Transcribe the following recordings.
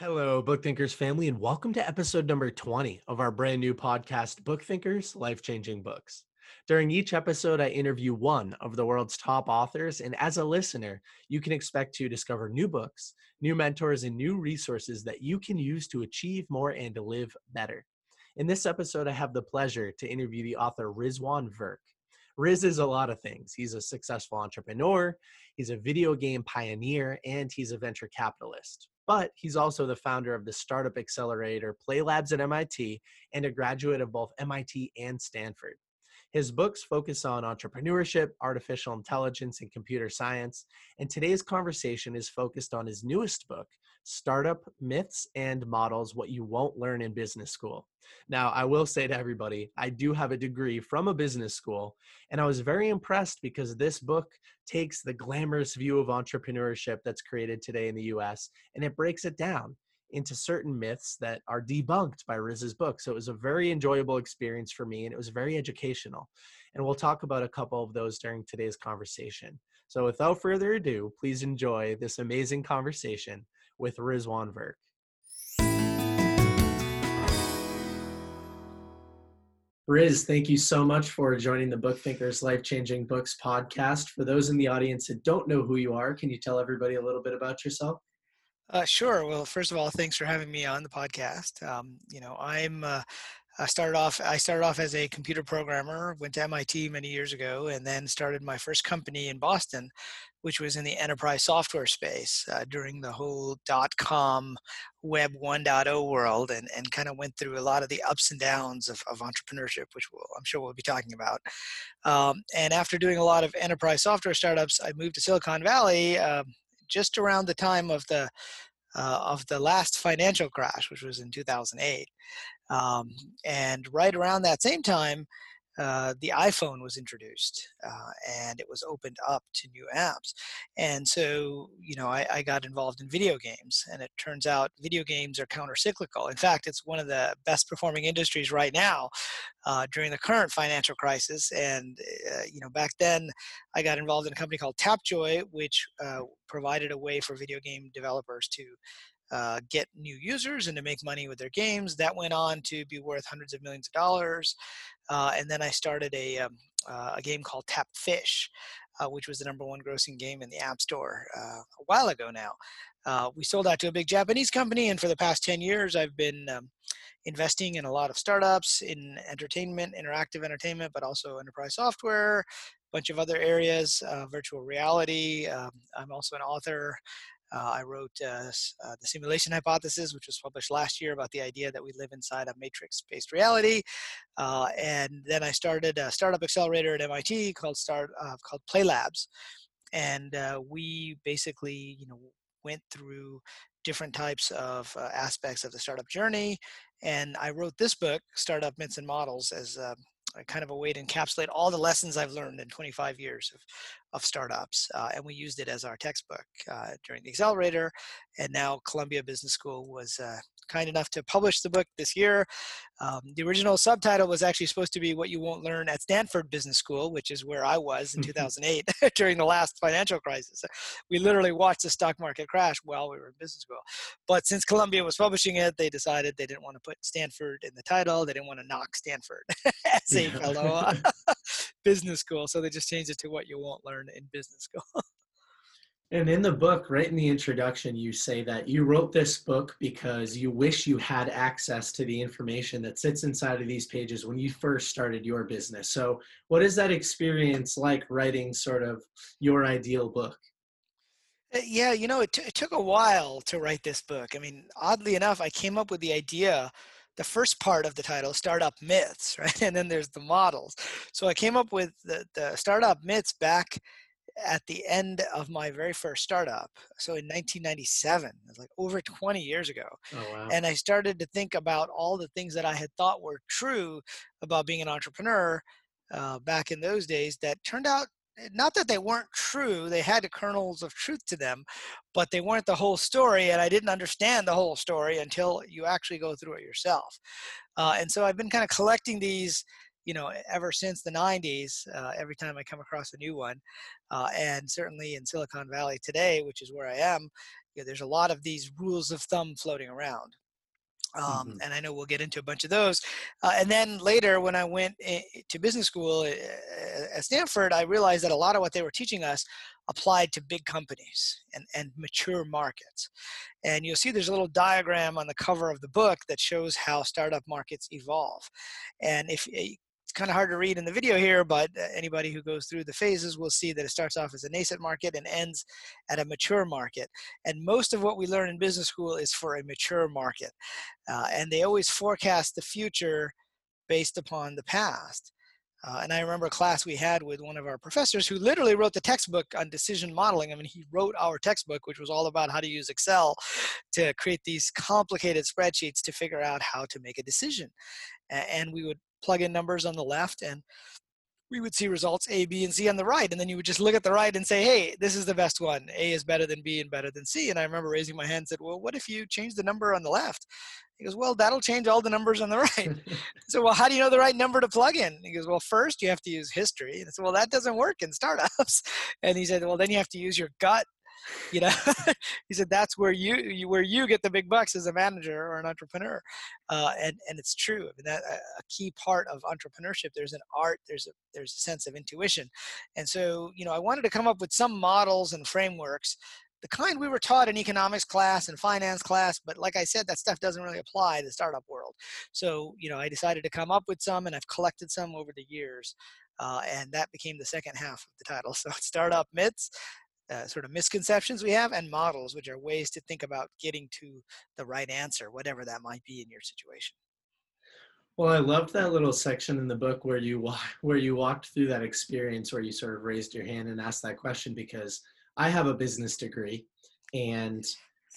Hello, Book Thinkers family, and welcome to episode number 20 of our brand new podcast, Book Thinkers Life Changing Books. During each episode, I interview one of the world's top authors, and as a listener, you can expect to discover new books, new mentors, and new resources that you can use to achieve more and to live better. In this episode, I have the pleasure to interview the author Rizwan Virk. Riz is a lot of things. He's a successful entrepreneur, he's a video game pioneer, and he's a venture capitalist. But he's also the founder of the startup accelerator Play Labs at MIT and a graduate of both MIT and Stanford. His books focus on entrepreneurship, artificial intelligence, and computer science. And today's conversation is focused on his newest book, Startup Myths and Models What You Won't Learn in Business School. Now, I will say to everybody, I do have a degree from a business school, and I was very impressed because this book takes the glamorous view of entrepreneurship that's created today in the US and it breaks it down into certain myths that are debunked by Riz's book. So it was a very enjoyable experience for me and it was very educational. And we'll talk about a couple of those during today's conversation. So without further ado, please enjoy this amazing conversation with Rizwan Virk. Riz, thank you so much for joining the Book Thinkers Life Changing Books podcast. For those in the audience that don't know who you are, can you tell everybody a little bit about yourself? Uh, sure. Well, first of all, thanks for having me on the podcast. Um, you know, I'm uh, I started off I started off as a computer programmer, went to MIT many years ago, and then started my first company in Boston, which was in the enterprise software space uh, during the whole dot com web 1.0 world and, and kind of went through a lot of the ups and downs of, of entrepreneurship, which we'll, I'm sure we'll be talking about. Um, and after doing a lot of enterprise software startups, I moved to Silicon Valley um, just around the time of the uh, of the last financial crash, which was in 2008. Um, and right around that same time, uh, the iPhone was introduced uh, and it was opened up to new apps. And so, you know, I, I, got involved in video games, and it turns out video games are counter cyclical. In fact, it's one of the best performing industries right now uh, during the current financial crisis. And, uh, you know, back then I got involved in a company called Tapjoy, which uh, provided a way for video game developers to uh, get new users and to make money with their games. That went on to be worth hundreds of millions of dollars. Uh, and then I started a, um, uh, a game called Tap Fish, uh, which was the number one grossing game in the App Store uh, a while ago now. Uh, we sold out to a big Japanese company, and for the past 10 years, I've been um, investing in a lot of startups in entertainment, interactive entertainment, but also enterprise software, a bunch of other areas, virtual reality. Um, I'm also an author uh, I wrote uh, uh, The Simulation Hypothesis, which was published last year about the idea that we live inside a matrix based reality. Uh, and then I started a startup accelerator at MIT called, Start, uh, called Play Labs. And uh, we basically you know, went through different types of aspects of the startup journey. And I wrote this book, Startup Myths and Models, as kind of a way to encapsulate all the lessons I've learned in 25 years of, of startups. Uh, and we used it as our textbook uh, during the accelerator. And now Columbia Business School was uh, kind enough to publish the book this year. Um, the original subtitle was actually supposed to be What You Won't Learn at Stanford Business School, which is where I was in 2008 during the last financial crisis. We literally watched the stock market crash while we were in business school. But since Columbia was publishing it, they decided they didn't want to put Stanford in the title. They didn't want to knock Stanford as a fellow business school. So they just changed it to What You Won't Learn in Business School. And in the book, right in the introduction, you say that you wrote this book because you wish you had access to the information that sits inside of these pages when you first started your business. So, what is that experience like writing sort of your ideal book? Uh, yeah, you know, it, t- it took a while to write this book. I mean, oddly enough, I came up with the idea the first part of the title, Startup Myths, right? And then there's the models. So I came up with the, the startup myths back at the end of my very first startup. So in 1997, like over 20 years ago. Oh, wow. And I started to think about all the things that I had thought were true about being an entrepreneur uh, back in those days that turned out eh, not that they weren't true, they had the kernels of truth to them, but they weren't the whole story. And I didn't understand the whole story until you actually go through it yourself. Uh, and so I've been kind of collecting these you know, ever since the 90s, uh, every time I come across a new one. Uh, and certainly in Silicon Valley today, which is where I am, you know, there's a lot of these rules of thumb floating around. Um, mm-hmm. And I know we'll get into a bunch of those. Uh, and then later, when I went to business school eh, eh, at Stanford, I realized that a lot of what they were teaching us applied to big companies and, and mature markets. And you'll see there's a little diagram on the cover of the book that shows how startup markets evolve. And if eh, it's kind of hard to read in the video here, but uh, anybody who goes through the phases will see that it starts off as a nascent market and ends at a mature market. And most of what we learn in business school is for a mature market. Uh, and they always forecast the future based upon the past. Uh, and I remember a class we had with one of our professors who literally wrote the textbook on decision modeling. I mean, he wrote our textbook, which was all about how to use Excel to create these complicated spreadsheets to figure out how to make a decision. And we would plug in numbers on the left and we would see results A, B, and C on the right. And then you would just look at the right and say, hey, this is the best one. A is better than B and better than C. And I remember raising my hand and said, well, what if you change the number on the left? He goes, well, that'll change all the numbers on the right. so, well, how do you know the right number to plug in? He goes, well, first you have to use history. And I said, well, that doesn't work in startups. And he said, well, then you have to use your gut you know he said that's where you, you, where you get the big bucks as a manager or an entrepreneur. Uh, and and it's true. I mean, that a key part of entrepreneurship there's an art there's a there's a sense of intuition. And so you know i wanted to come up with some models and frameworks the kind we were taught in economics class and finance class but like i said that stuff doesn't really apply to the startup world. So you know i decided to come up with some and i've collected some over the years uh, and that became the second half of the title. So startup myths uh, sort of misconceptions we have and models which are ways to think about getting to the right answer whatever that might be in your situation well i loved that little section in the book where you where you walked through that experience where you sort of raised your hand and asked that question because i have a business degree and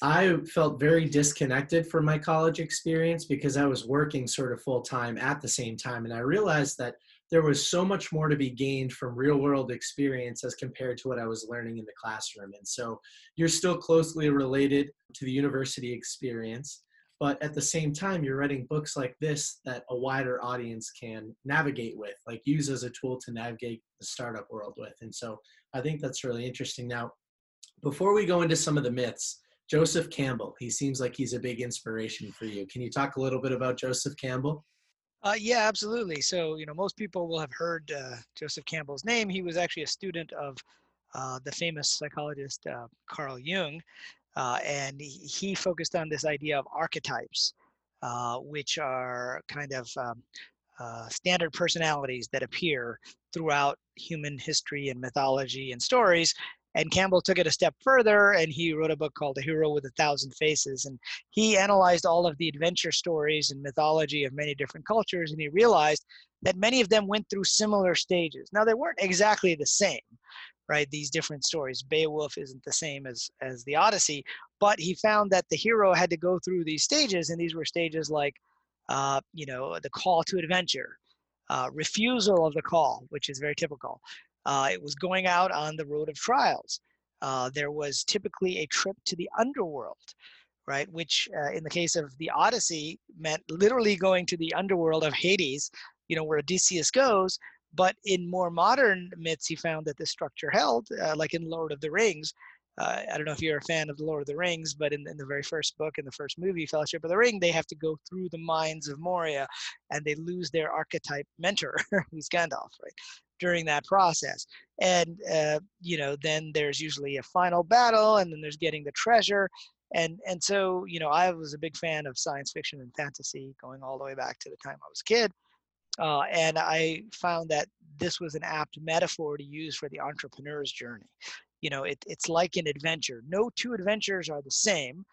I felt very disconnected from my college experience because I was working sort of full time at the same time. And I realized that there was so much more to be gained from real world experience as compared to what I was learning in the classroom. And so you're still closely related to the university experience, but at the same time, you're writing books like this that a wider audience can navigate with, like use as a tool to navigate the startup world with. And so I think that's really interesting. Now, before we go into some of the myths, Joseph Campbell, he seems like he's a big inspiration for you. Can you talk a little bit about Joseph Campbell? Uh, yeah, absolutely. So, you know, most people will have heard uh, Joseph Campbell's name. He was actually a student of uh, the famous psychologist uh, Carl Jung, uh, and he, focused on this idea of archetypes, uh, which are kind of um, standard personalities that appear throughout human history and mythology and stories and Campbell took it a step further and he wrote a book called A Hero with a Thousand Faces. And he analyzed all of the adventure stories and mythology of many different cultures and he realized that many of them went through similar stages. Now, they weren't exactly the same, right? These different stories. Beowulf isn't the same as, as the Odyssey, but he found that the hero had to go through these stages, and these were stages like, uh, you know, the call to adventure. Uh, refusal of the call, which is very typical, uh, it was going out on the road of trials. Uh, there was typically a trip to the underworld, right? Which, uh, in the case of the Odyssey, meant literally going to the underworld of Hades, you know, where Odysseus goes. But in more modern myths, he found that this structure held, uh, like in Lord of the Rings. Uh, I don't know if you're a fan of the Lord of the Rings, but in, in the very first book, in the first movie, Fellowship of the Ring, they have to go through the mines of Moria, and they lose their archetype mentor, who's Gandalf, right? during that process. And, uh, you know, then there's usually a final battle and then there's getting the treasure. And, and so, you know, I was a big fan of science fiction and fantasy going all the way back to the time I was a kid. Uh, and I found that this was an apt metaphor to use for the entrepreneur's journey. You know, it, it's like an adventure. No two adventures are the same.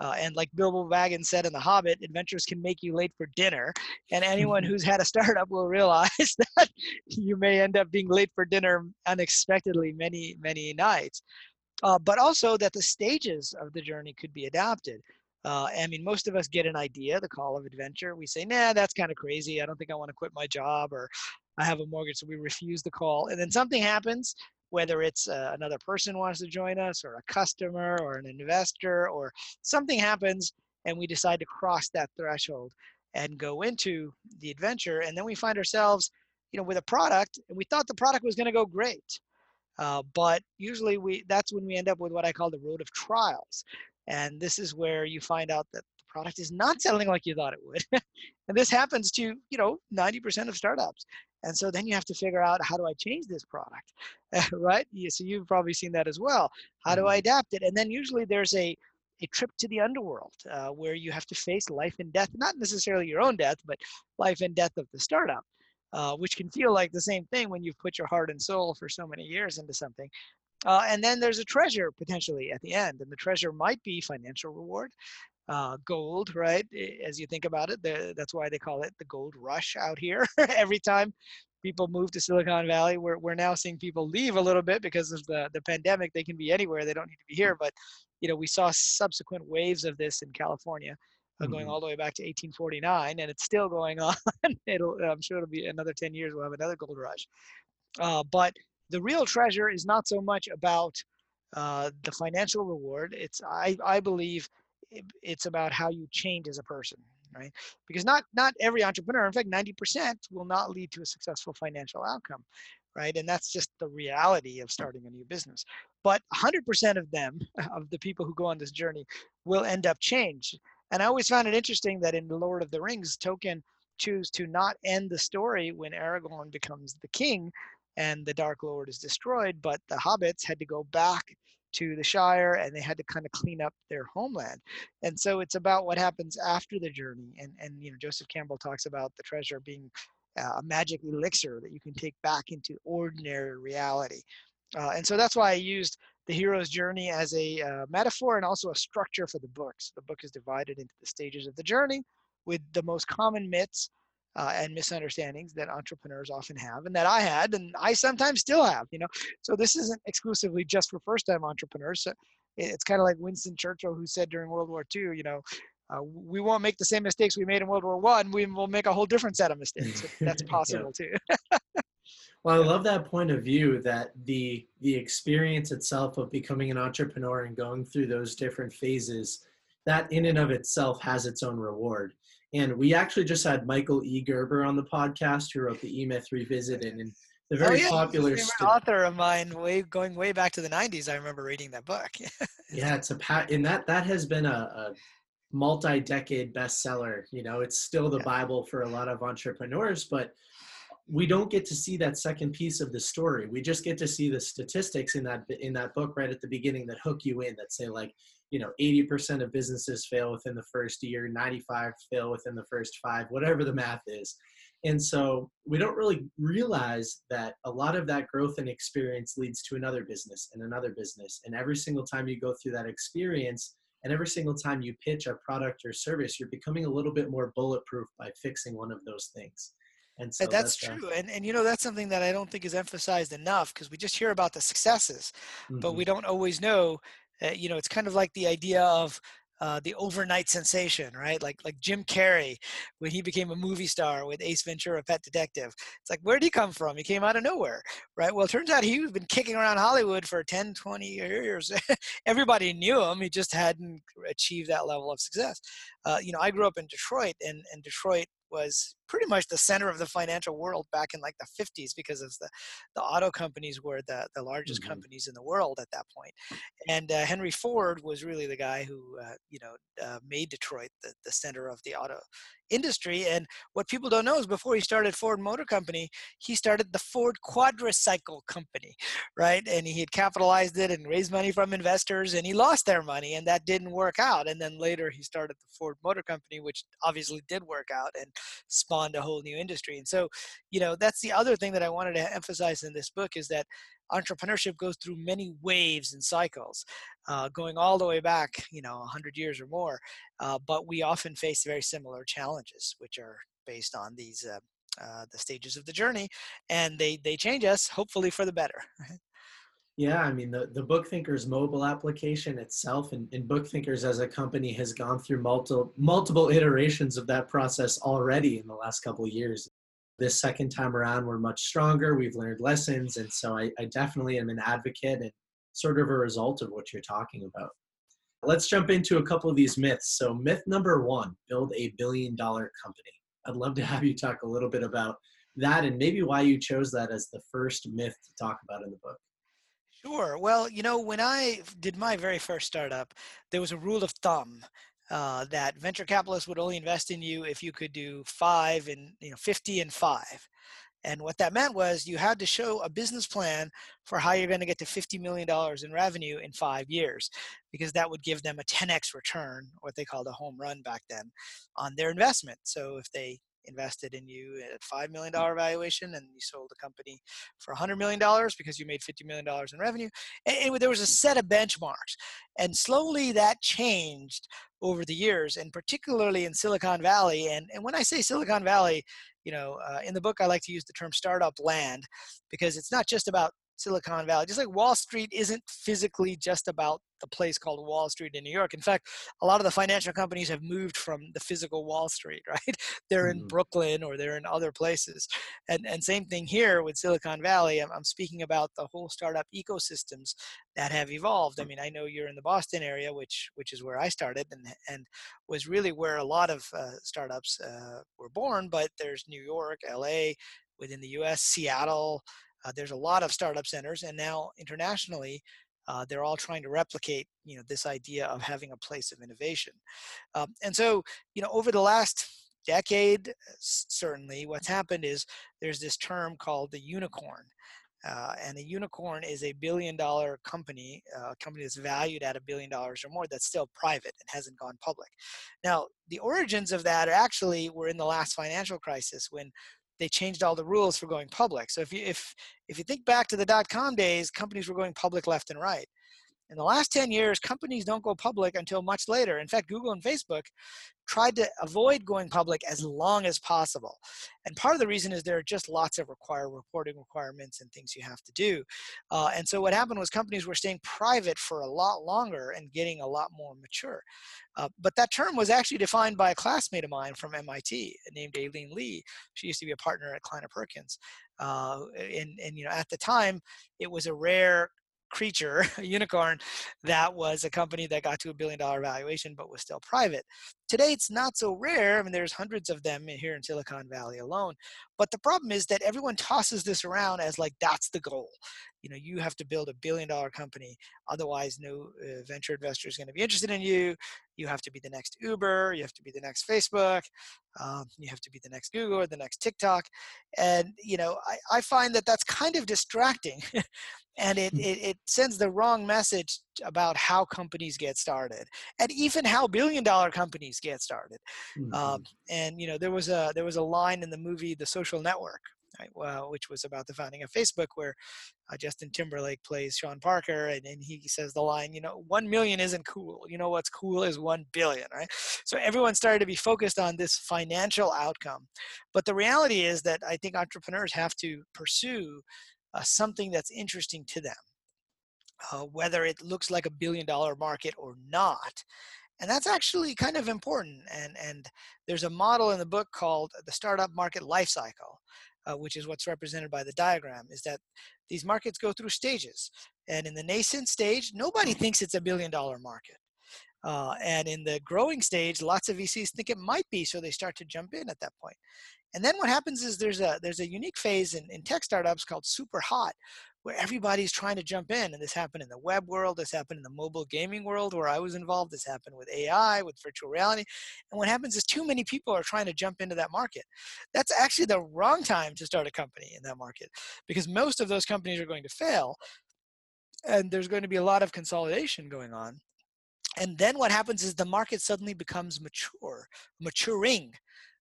Uh, and like Bilbo Baggins said in The Hobbit, adventures can make you late for dinner. And anyone who's had a startup will realize that you may end up being late for dinner unexpectedly many, many nights. Uh, but also that the stages of the journey could be adapted. Uh, I mean, most of us get an idea, the call of adventure. We say, nah, that's kind of crazy. I don't think I want to quit my job or I have a mortgage, so we refuse the call. And then something happens whether it's uh, another person wants to join us or a customer or an investor or something happens and we decide to cross that threshold and go into the adventure. And then we find ourselves, you know, with a product, and we thought the product was going to go great. Uh, but usually we that's when we end up with what I call the road of trials. And this is where you find out that product is not selling like you thought it would. and this happens to, you know, 90% of startups. And so then you have to figure out how do I change this product, right? Yeah, So you've probably seen that as well. How do I mm-hmm. adapt it? And then usually there's a a trip to the underworld uh, where you have to face life and death, not necessarily your own death, but life and death of the startup, uh, which can feel like the same thing when you've put your heart and soul for so many years into something. Uh, and then there's a treasure potentially at the end, and the treasure might be financial reward, uh, gold, right? As you think about it, that's why they call it the gold rush out here. Every time people move to Silicon Valley, we're, we're now seeing people leave a little bit because of the, the pandemic. They can be anywhere, they don't need to be here. But, you know, we saw subsequent waves of this in California. Uh, going mm-hmm. all the way back to 1849, and it's still going on. it'll, I'm sure it'll be another 10 years. We'll have another gold rush. Uh, but the real treasure is not so much about uh, the financial reward. It's I, I believe it's about how you change as a person, right? Because not not every entrepreneur, in fact, 90% will not lead to a successful financial outcome, right? And that's just the reality of starting a new business. But 100% of them, of the people who go on this journey, will end up changed. And I always found it interesting that in the Lord of the Rings, Tolkien choose to not end the story when Aragorn becomes the king and the Dark Lord is destroyed, but the hobbits had to go back to the Shire and they had to kind of clean up their homeland. And so it's about what happens after the journey. And, and you know, Joseph Campbell talks about the treasure being a magic elixir that you can take back into ordinary reality. Uh, and so that's why I used the hero's journey as a uh, metaphor and also a structure for the book. So the book is divided into the stages of the journey with the most common myths uh, and misunderstandings that entrepreneurs often have and that I had and I sometimes still have, you know. So this isn't exclusively just for first time entrepreneurs. So it's kind of like Winston Churchill who said during World War II, you know, uh, we won't make the same mistakes we made in World War One. We will make a whole different set of mistakes. That's possible too. well, I love that point of view that the the experience itself of becoming an entrepreneur and going through those different phases, that in and of itself has its own reward. And we actually just had Michael E. Gerber on the podcast, who wrote the E Myth Revisited, and the oh, very oh, yeah, popular author of mine, way going way back to the '90s. I remember reading that book. yeah, it's a pat, and that that has been a, a multi-decade bestseller. You know, it's still the yeah. Bible for a lot of entrepreneurs, but we don't get to see that second piece of the story. We just get to see the statistics in that in that book right at the beginning that hook you in. That say like you know 80% of businesses fail within the first year 95 fail within the first five whatever the math is. And so we don't really realize that a lot of that growth and experience leads to another business and another business. And every single time you go through that experience and every single time you pitch a product or service you're becoming a little bit more bulletproof by fixing one of those things. And so that's, that's true. And, and you know that's something that i don't think is emphasized enough because we just hear about the successes mm-hmm. but we don't always know uh, you know, it's kind of like the idea of uh, the overnight sensation, right? Like like Jim Carrey when he became a movie star with Ace Ventura: Pet Detective. It's like where did he come from? He came out of nowhere, right? Well, it turns out he's been kicking around Hollywood for 10, 20 years. Everybody knew him. He just hadn't achieved that level of success. Uh, you know, I grew up in Detroit, and and Detroit was pretty much the center of the financial world back in like the 50s because of the, the auto companies were the, the largest mm-hmm. companies in the world at that point. And uh, Henry Ford was really the guy who, uh, you know, uh, made Detroit the, the center of the auto industry. And what people don't know is before he started Ford Motor Company, he started the Ford Quadricycle Company, right? And he had capitalized it and raised money from investors, and he lost their money, and that didn't work out. And then later he started the Ford Motor Company, which obviously did work out and spawned a whole new industry. And so, you know, that's the other thing that I wanted to emphasize in this book is that entrepreneurship goes through many waves and cycles, uh, going all the way back, you know, 100 years or more. Uh, but we often face very similar challenges, which are based on these uh, uh the stages of the journey, and they they change us hopefully for the better. Yeah, I mean the, the Book Thinkers mobile application itself and, and Book Thinkers as a company has gone through multiple multiple iterations of that process already in the last couple of years this second time around we're much stronger we've learned lessons and so I, I, definitely am an advocate and sort of a result of what you're talking about Let's jump into a couple of these myths. So, myth number one build a billion dollar company. I'd love to have you talk a little bit about that and maybe why you chose that as the first myth to talk about in the book. Sure. Well, you know, when I did my very first startup, there was a rule of thumb uh, that venture capitalists would only invest in you if you could do five and you know 50 and five. And what that meant was you had to show a business plan for how you're going to get to $50 million in revenue in five years, because that would give them a 10x return, what they called a home run back then, on their investment. So if they invested in you at $5 million valuation and you sold the company for $100 million because you made $50 million in revenue. And, and, there was a set of benchmarks. And slowly that changed over the years, and particularly in Silicon Valley. And, and when I say Silicon Valley, you know, uh, in the book, I like to use the term startup land because it's not just about Silicon Valley. Just like Wall Street isn't physically just about the place called Wall Street in New York. In fact, a lot of the financial companies have moved from the physical Wall Street, right? They're mm-hmm. in Brooklyn or they're in other places. And, and same thing here with Silicon Valley. I'm, I'm speaking about the whole startup ecosystems that have evolved. I mean, I know you're in the Boston area, which which is where I started and, and was really where a lot of uh, startups uh, were born, but there's New York, LA, within the US, Seattle, uh, there's a lot of startup centers, and now internationally, uh, they're all trying to replicate, you know, this idea of having a place of innovation. Um, and so, you know, over the last decade, certainly, what's happened is there's this term called the unicorn. Uh, and a unicorn is a billion dollar company, uh, a company that's valued at a billion dollars or more that's still private and hasn't gone public. Now, the origins of that actually were in the last financial crisis when they changed all the rules for going public. So if you if if you think back to the dot com days, companies were going public left and right. In the last 10 years, companies don't go public until much later. In fact, Google and Facebook tried to avoid going public as long as possible. And part of the reason is there are just lots of require reporting requirements and things you have to do. Uh, and so what happened was companies were staying private for a lot longer and getting a lot more mature. Uh, but that term was actually defined by a classmate of mine from MIT named Aileen Lee. She used to be a partner at Kleiner Perkins. Uh, and, and you know at the time it was a rare creature, a unicorn, that was a company that got to a billion dollar valuation but was still private. Today, it's not so rare. I mean, there's hundreds of them here in Silicon Valley alone. But the problem is that everyone tosses this around as like that's the goal. You know, you have to build a billion dollar company. Otherwise, no uh, venture investor is going to be interested in you. You have to be the next Uber. You have to be the next Facebook. Um, you have to be the next Google or the next TikTok. And, you know, I, I find that that's kind of distracting and it, hmm. it, it, sends the wrong message about how companies get started and even how billion dollar companies get started mm-hmm. um, and you know there was a there was a line in the movie the social network well, which was about the founding of facebook where uh, justin timberlake plays sean parker and, and he says the line you know one million isn't cool you know what's cool is one billion right so everyone started to be focused on this financial outcome but the reality is that i think entrepreneurs have to pursue uh, something that's interesting to them, uh, whether it looks like a billion dollar market or not. And that's actually kind of important. And, and there's a model in the book called the Startup Market Life Cycle, uh, which is what's represented by the diagram, is that these markets go through stages. And in the nascent stage, nobody thinks it's a billion dollar market. Uh, and in the growing stage, lots of VCs think it might be, so they start to jump in at that point. And then what happens is there's a there's a unique phase in, in tech startups called super hot, where everybody's trying to jump in. And this happened in the web world, this happened in the mobile gaming world where I was involved, this happened with AI, with virtual reality. And what happens is too many people are trying to jump into that market. That's actually the wrong time to start a company in that market because most of those companies are going to fail. And there's going to be a lot of consolidation going on. And then what happens is the market suddenly becomes mature, maturing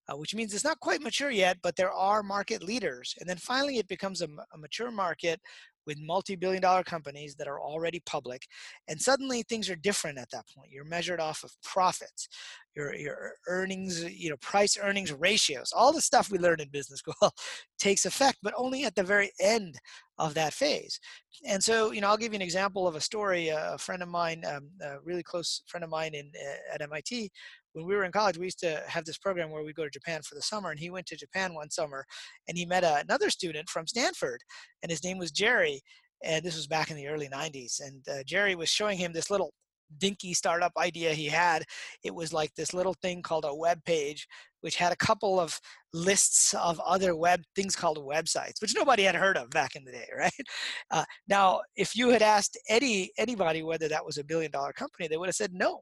uh, which means it's not quite mature yet, but there are market leaders. And then finally, it becomes a, a mature market with multi-billion dollar companies that are already public and suddenly things are different at that point. You're measured off of profits. Your, your earnings you know price earnings ratios all the stuff we learned in business school takes effect but only at the very end of that phase. And so you know i'll give you an example of a story. A friend of mine um, a really close friend of mine in uh, at mit when we were in college, we used to have this program where we go to Japan for the summer. And he went to Japan one summer and he met a, another student from Stanford, and his name was Jerry. And this was back in the early 90s. And uh, Jerry was showing him this little dinky startup idea he had. It was like this little thing called a web page, which had a couple of lists of other web things called websites, which nobody had heard of back in the day, right? Uh, now, if you had asked Eddie anybody whether that was a billion dollar company, they would have said no.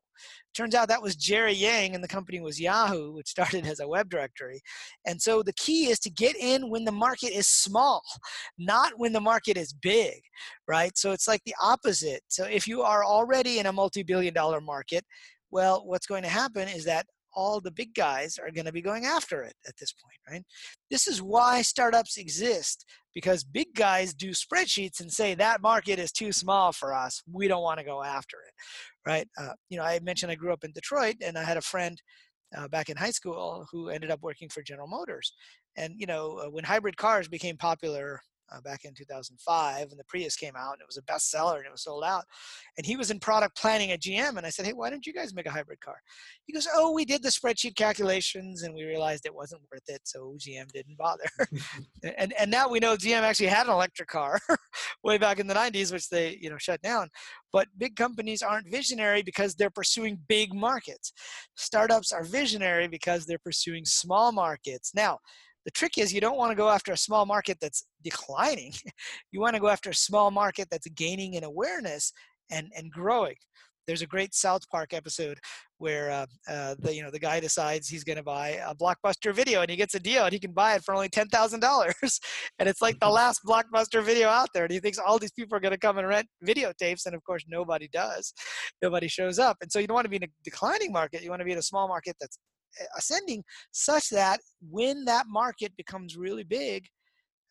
Turns out that was Jerry Yang, and the company was Yahoo, which started as a web directory. And so the key is to get in when the market is small, not when the market is big, right? So it's like the opposite. So if you are already in a multi billion dollar market, well, what's going to happen is that all the big guys are going to be going after it at this point, right? This is why startups exist because big guys do spreadsheets and say that market is too small for us. We don't want to go after it, right? Uh, you know, I mentioned I grew up in Detroit and I had a friend uh, back in high school who ended up working for General Motors. And, you know, uh, when hybrid cars became popular uh, back in 2005 when the Prius came out and it was a bestseller and it was sold out. And he was in product planning at GM. And I said, Hey, why don't you guys make a hybrid car? He goes, Oh, we did the spreadsheet calculations and we realized it wasn't worth it. So GM didn't bother. and, and now we know GM actually had an electric car way back in the 90s, which they, you know, shut down. But big companies aren't visionary because they're pursuing big markets. Startups are visionary because they're pursuing small markets. Now, the trick is you don't want to go after a small market that's declining. you want to go after a small market that's gaining in awareness and, and growing. There's a great South Park episode where uh, uh, the you know the guy decides he's going to buy a blockbuster video and he gets a deal and he can buy it for only ten thousand dollars, and it's like the mm-hmm. last blockbuster video out there. And he thinks all these people are going to come and rent videotapes, and of course nobody does. Nobody shows up, and so you don't want to be in a declining market. You want to be in a small market that's ascending such that when that market becomes really big,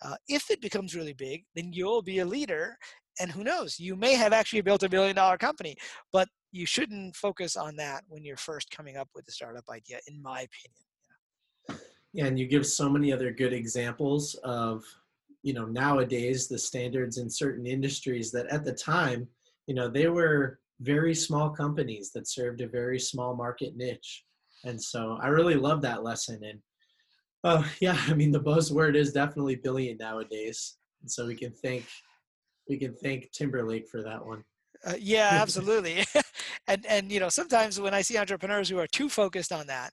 uh, if it becomes really big, then you'll be a leader. And who knows, you may have actually built a billion dollar company, but you shouldn't focus on that when you're first coming up with a startup idea, in my opinion. Yeah, and you give so many other good examples of, you know, nowadays the standards in certain industries that at the time, you know, they were very small companies that served a very small market niche and so I really love that lesson. And oh yeah, I mean the buzzword is definitely billion nowadays. And so we can thank we can thank Timberlake for that one. Uh, yeah, absolutely. and and you know sometimes when I see entrepreneurs who are too focused on that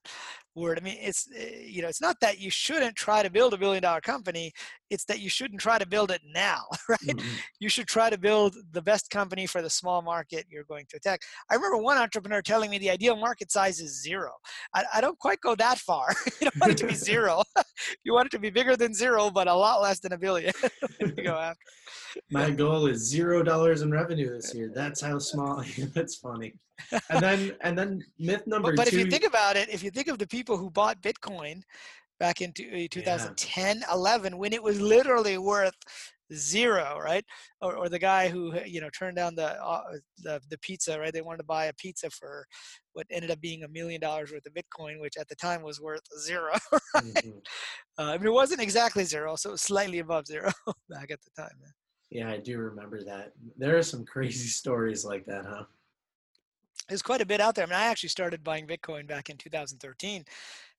word, I mean it's eh, you know it's not that you shouldn't try to build a billion dollar company, it's that you shouldn't try to build it now, right? Mm-hmm. You should try to build the best company for the small market you're going to attack. I remember one entrepreneur telling me the ideal market size is zero. I, I don't quite go that far. you don't want it to be zero. you want it to be bigger than zero, but a lot less than a billion go after. My goal is zero dollars in revenue this year. That's how small. That's funny. And then and then myth number but, but two. if you think about it, if you think of the people who bought Bitcoin back in 2010, yeah. 11, when it was literally worth zero, right? Or, or the guy who you know turned down the, uh, the the pizza, right? They wanted to buy a pizza for what ended up being a million dollars worth of Bitcoin, which at the time was worth zero. Right? Mm-hmm. Uh, I mean, it wasn't exactly zero, so it was slightly above zero back at the time. Man. Yeah, I do remember that. There are some crazy stories like that, huh? There's quite a bit out there. I mean, I actually started buying Bitcoin back in 2013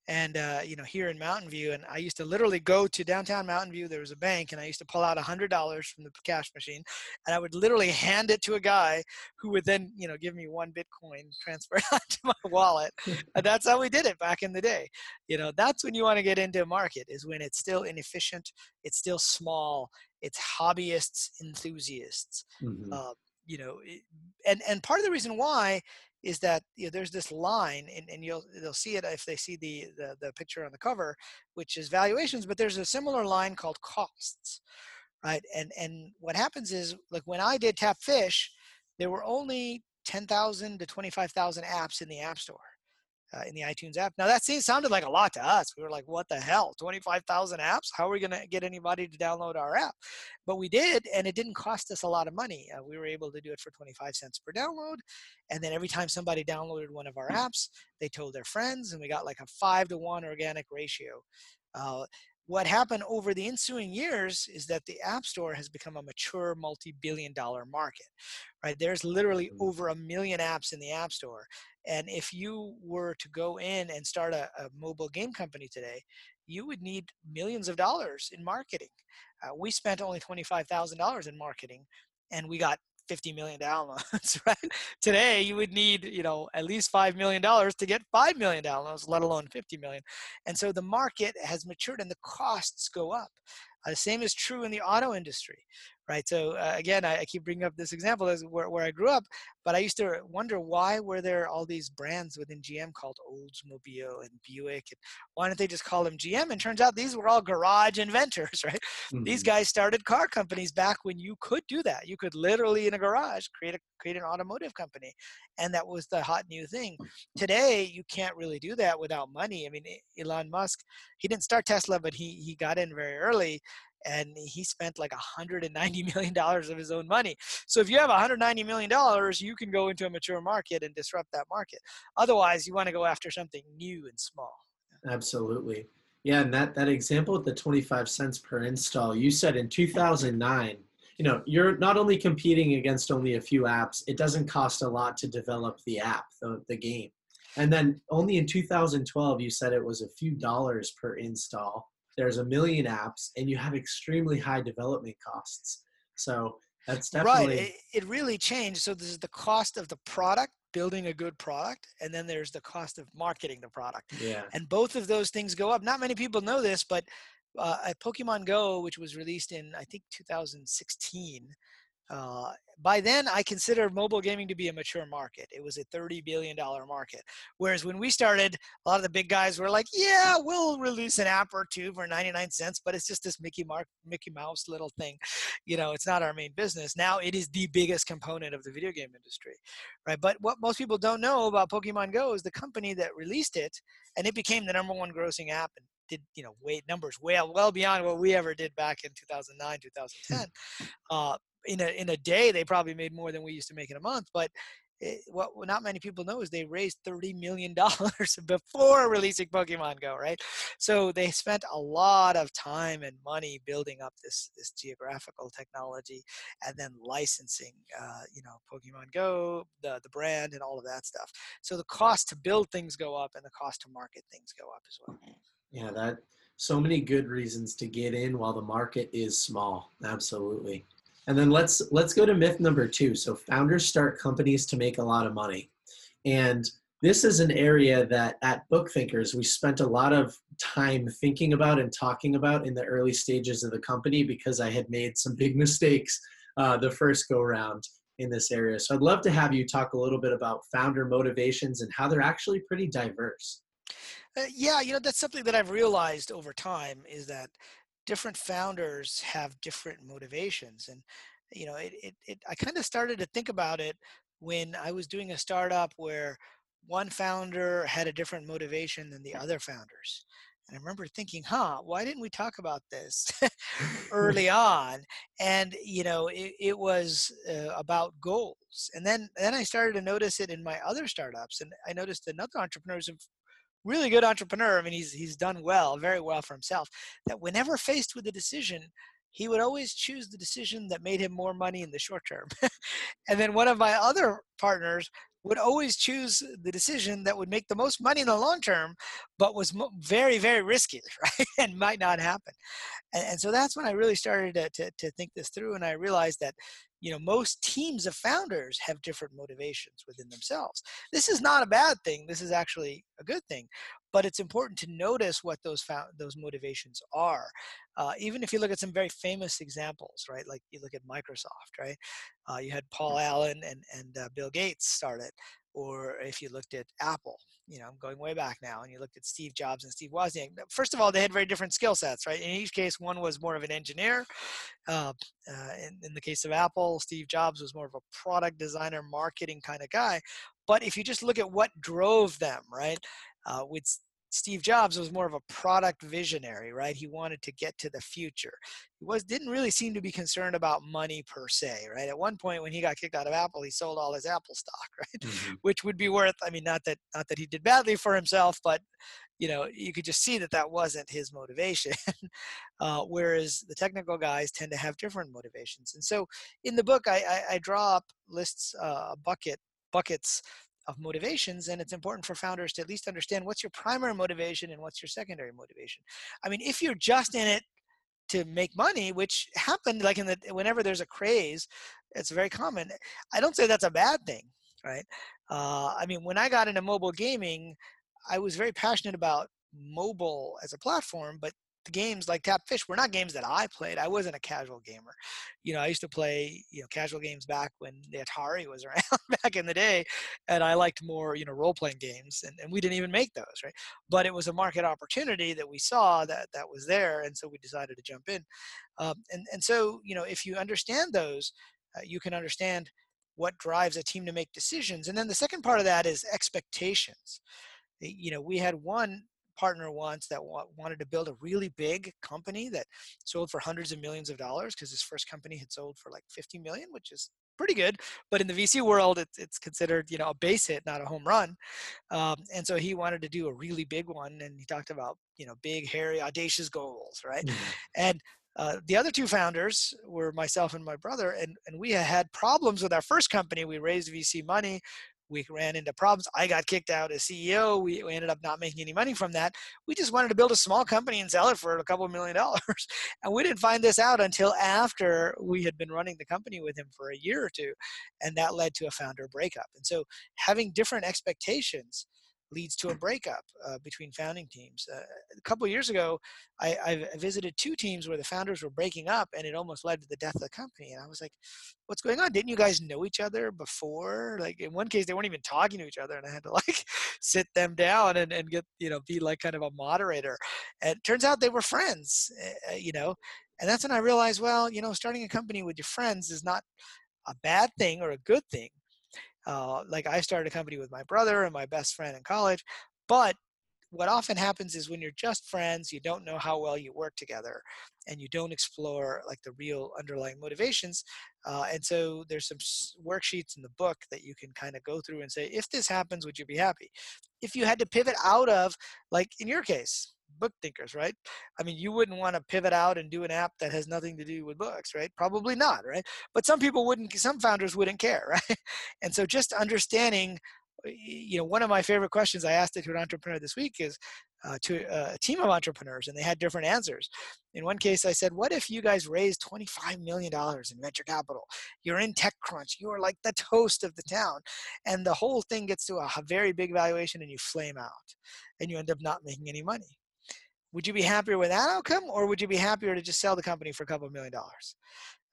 and uh, you know here in mountain view and i used to literally go to downtown mountain view there was a bank and i used to pull out a hundred dollars from the cash machine and i would literally hand it to a guy who would then you know give me one bitcoin transfer to my wallet and that's how we did it back in the day you know that's when you want to get into a market is when it's still inefficient it's still small it's hobbyists enthusiasts mm-hmm. uh, you know and and part of the reason why is that you know, there's this line, and, and you'll they'll see it if they see the, the the picture on the cover, which is valuations. But there's a similar line called costs, right? And and what happens is like when I did Tapfish, there were only 10,000 to 25,000 apps in the App Store uh, in the iTunes app. Now that seemed, sounded like a lot to us. We were like, what the hell? 25,000 apps? How are we going to get anybody to download our app? But we did, and it didn't cost us a lot of money. Uh, we were able to do it for 25 cents per download. And then every time somebody downloaded one of our apps, they told their friends, and we got like a five to one organic ratio. Uh, what happened over the ensuing years is that the app store has become a mature multi-billion dollar market right there's literally mm. over a million apps in the app store and if you were to go in and start a, a mobile game company today you would need millions of dollars in marketing uh, we spent only $25000 in marketing and we got 50 million downloads, right? Today, you would need, you know, at least five million dollars to get five million downloads, let alone 50 million. And so the market has matured and the costs go up. Uh, the same is true in the auto industry, right? So uh, again, I, I, keep bringing up this example as where, where I grew up, but I used to wonder why were there all these brands within GM called Oldsmobile and Buick, and why didn't they just call them GM? And turns out these were all garage inventors, right? Mm-hmm. These guys started car companies back when you could do that. You could literally in a garage create a create an automotive company, and that was the hot new thing. Today, you can't really do that without money. I mean, Elon Musk, he didn't start Tesla, but he he got in very early and he spent like 190 million dollars of his own money. So if you have 190 million dollars, you can go into a mature market and disrupt that market. Otherwise, you want to go after something new and small. Absolutely. Yeah, and that that example with the 25 cents per install, you said in 2009, you know, you're not only competing against only a few apps, it doesn't cost a lot to develop the app, the, the game. And then only in 2012, you said it was a few dollars per install there's a million apps and you have extremely high development costs. So that's definitely right it, it really changed. So there's the cost of the product building a good product and then there's the cost of marketing the product. Yeah. And both of those things go up. Not many people know this but uh, at pokemon go which was released in i think 2016 uh, by then, I considered mobile gaming to be a mature market. It was a $30 billion market. Whereas when we started, a lot of the big guys were like, yeah, we'll release an app or two for 99 cents, but it's just this Mickey, Mark, Mickey Mouse little thing. You know, it's not our main business. Now it is the biggest component of the video game industry, right? But what most people don't know about Pokemon Go is the company that released it, and it became the number one grossing app and did you know way numbers well well beyond what we ever did back in 2009 2010 uh, in a in a day they probably made more than we used to make in a month but it, what not many people know is they raised 30 million dollars before releasing pokemon go right? So they spent a lot of time and money building up this this geographical technology and then licensing uh, you know pokemon go the the brand and all of that stuff. So the cost to build things go up and the cost to market things go up as well. Yeah that so many good reasons to get in while the market is small absolutely and then let's let's go to myth number two. So founders start companies to make a lot of money. And this is an area that at Book Thinkers we spent a lot of time thinking about and talking about in the early stages of the company because I had made some big mistakes uh, the first go round in this area. So I'd love to have you talk a little bit about founder motivations and how they're actually pretty diverse. Uh, yeah, you know that's something that I've realized over time is that different founders have different motivations and you know it, it, it i kind of started to think about it when i was doing a startup where one founder had a different motivation than the other founders and i remember thinking huh why didn't we talk about this early on? And you know it, it was uh, about goals and then then i started to notice it in my other startups and i noticed another entrepreneurs have really good entrepreneur. I mean, he's he's done well, very well for himself. That whenever faced with a decision, he would always choose the decision that made him more money in the short term. and then one of my other partners would always choose the decision that would make the most money in the long term, but was very, very risky, right? and might not happen. And, and, so that's when I really started to, to, to think this through. And I realized that you know most teams of founders have different motivations within themselves this is not a bad thing this is actually a good thing but it's important to notice what those found, those motivations are uh, even if you look at some very famous examples right like you look at microsoft right uh, you had paul allen and, and uh, bill gates started or if you looked at Apple, you know, I'm going way back now, and you looked at Steve Jobs and Steve Wozniak. First of all, they had very different skill sets, right? In each case, one was more of an engineer. Uh, uh, in, in the case of Apple, Steve Jobs was more of a product designer, marketing kind of guy. But if you just look at what drove them, right? Uh, with Steve Jobs was more of a product visionary, right? He wanted to get to the future. He was didn't really seem to be concerned about money per se, right? At one point when he got kicked out of Apple, he sold all his Apple stock, right? Mm-hmm. Which would be worth I mean not that not that he did badly for himself, but you know, you could just see that that wasn't his motivation. uh, whereas the technical guys tend to have different motivations. And so in the book I I, I draw up lists uh, bucket buckets of motivations and it's important for founders to at least understand what's your primary motivation and what's your secondary motivation i mean if you're just in it to make money which happened like in the whenever there's a craze it's very common. I don't say that's a bad thing, right? Uh, I mean, when I got into mobile gaming, I was very passionate about mobile as a platform, but the games like Tap Fish were not games that I played. I wasn't a casual gamer. You know, I used to play, you know, casual games back when the Atari was around back in the day. And I liked more, you know, role playing games. And, and we didn't even make those, right? But it was a market opportunity that we saw that that was there. And so we decided to jump in. Um, and, and so, you know, if you understand those, uh, you can understand what drives a team to make decisions. And then the second part of that is expectations. You know, we had one partner once that wa- wanted to build a really big company that sold for hundreds of millions of dollars because his first company had sold for like 50 million, which is pretty good. But in the VC world, it's, it's considered you know a base hit, not a home run. Um, and so he wanted to do a really big one, and he talked about you know big, hairy, audacious goals, right? Mm-hmm. And uh, the other two founders were myself and my brother, and, and we had problems with our first company. We raised VC money we ran into problems. I got kicked out as CEO. We, we, ended up not making any money from that. We just wanted to build a small company and sell it for a couple of million dollars. And we didn't find this out until after we had been running the company with him for a year or two. And that led to a founder breakup. And so having different expectations leads to a breakup uh, between founding teams. Uh, a couple years ago, I, I, visited two teams where the founders were breaking up, and it almost led to the death of the company. And I was like, "What's going on? Didn't you guys know each other before? Like in one case, they weren't even talking to each other, and I had to like sit them down and, and get you know be like kind of a moderator. And it turns out they were friends, uh, you know. And that's when I realized, well, you know, starting a company with your friends is not a bad thing or a good thing uh, like I started a company with my brother and my best friend in college, but what often happens is when you're just friends, you don't know how well you work together, and you don't explore like the real underlying motivations. Uh, and so there's some worksheets in the book that you can kind of go through and say, if this happens, would you be happy? If you had to pivot out of, like in your case, book thinkers, right? I mean, you wouldn't want to pivot out and do an app that has nothing to do with books, right? Probably not, right? But some people wouldn't, some founders wouldn't care, right? And so just understanding, you know, one of my favorite questions I asked it to an entrepreneur this week is, uh, to a team of entrepreneurs and they had different answers. In one case, I said, What if you guys raised $25 million in venture capital? You're in TechCrunch, you are like the toast of the town, and the whole thing gets to a very big valuation and you flame out and you end up not making any money would you be happier with that outcome or would you be happier to just sell the company for a couple of million dollars?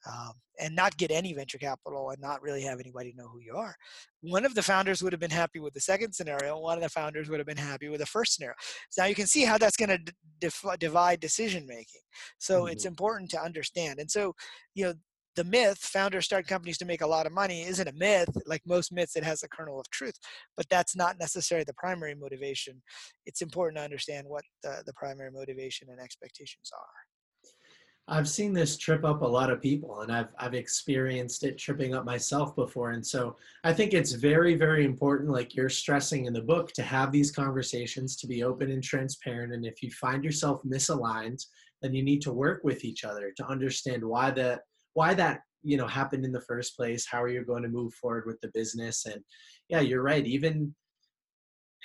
Um, and not get any venture capital and not really have anybody know who you are. One of the founders would have been happy with the second scenario one of the founders would have been happy with the first scenario. So now you can see how that's going to divide decision making. So mm-hmm. it's important to understand. And so you know the myth founders start companies to make a lot of money isn't a myth like most myths it has a kernel of truth but that's not necessarily the primary motivation. It's important to understand what the, the primary motivation and expectations are. I've seen this trip up a lot of people and i've i've experienced it tripping up myself before and so i think it's very very important like you're stressing in the book to have these conversations to be open and transparent and if you find yourself misaligned then you need to work with each other to understand why that why that you know happened in the first place how are you going to move forward with the business? And yeah you're right even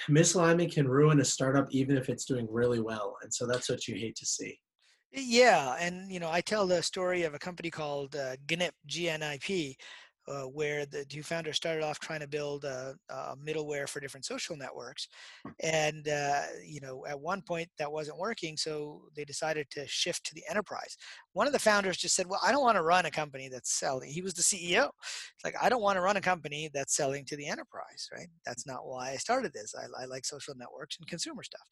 misalignment can ruin a startup even if it's doing really well and so that's what you hate to see. Yeah and you know i tell the story of a company called uh, gnip gnip uh, where the two founders started off trying to build a, a middleware for different social networks, and uh, you know at one point that wasn't working, so they decided to shift to the enterprise. One of the founders just said, "Well, I don't want to run a company that's selling." He was the CEO. It's like I don't want to run a company that's selling to the enterprise, right? That's not why I started this. I, I like social networks and consumer stuff,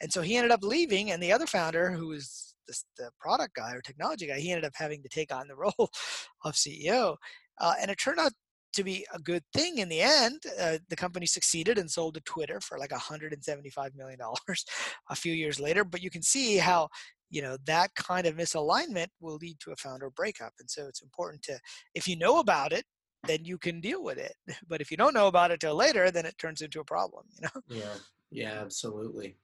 and so he ended up leaving. And the other founder, who was the, the product guy or technology guy, he ended up having to take on the role of CEO uh, and it turned out to be a good thing in the end. Uh, the company succeeded and sold to Twitter for like 175 million dollars a few years later. But you can see how you know that kind of misalignment will lead to a founder breakup, and so it's important to if you know about it, then you can deal with it. But if you don't know about it till later, then it turns into a problem. You know? Yeah. Yeah. Absolutely.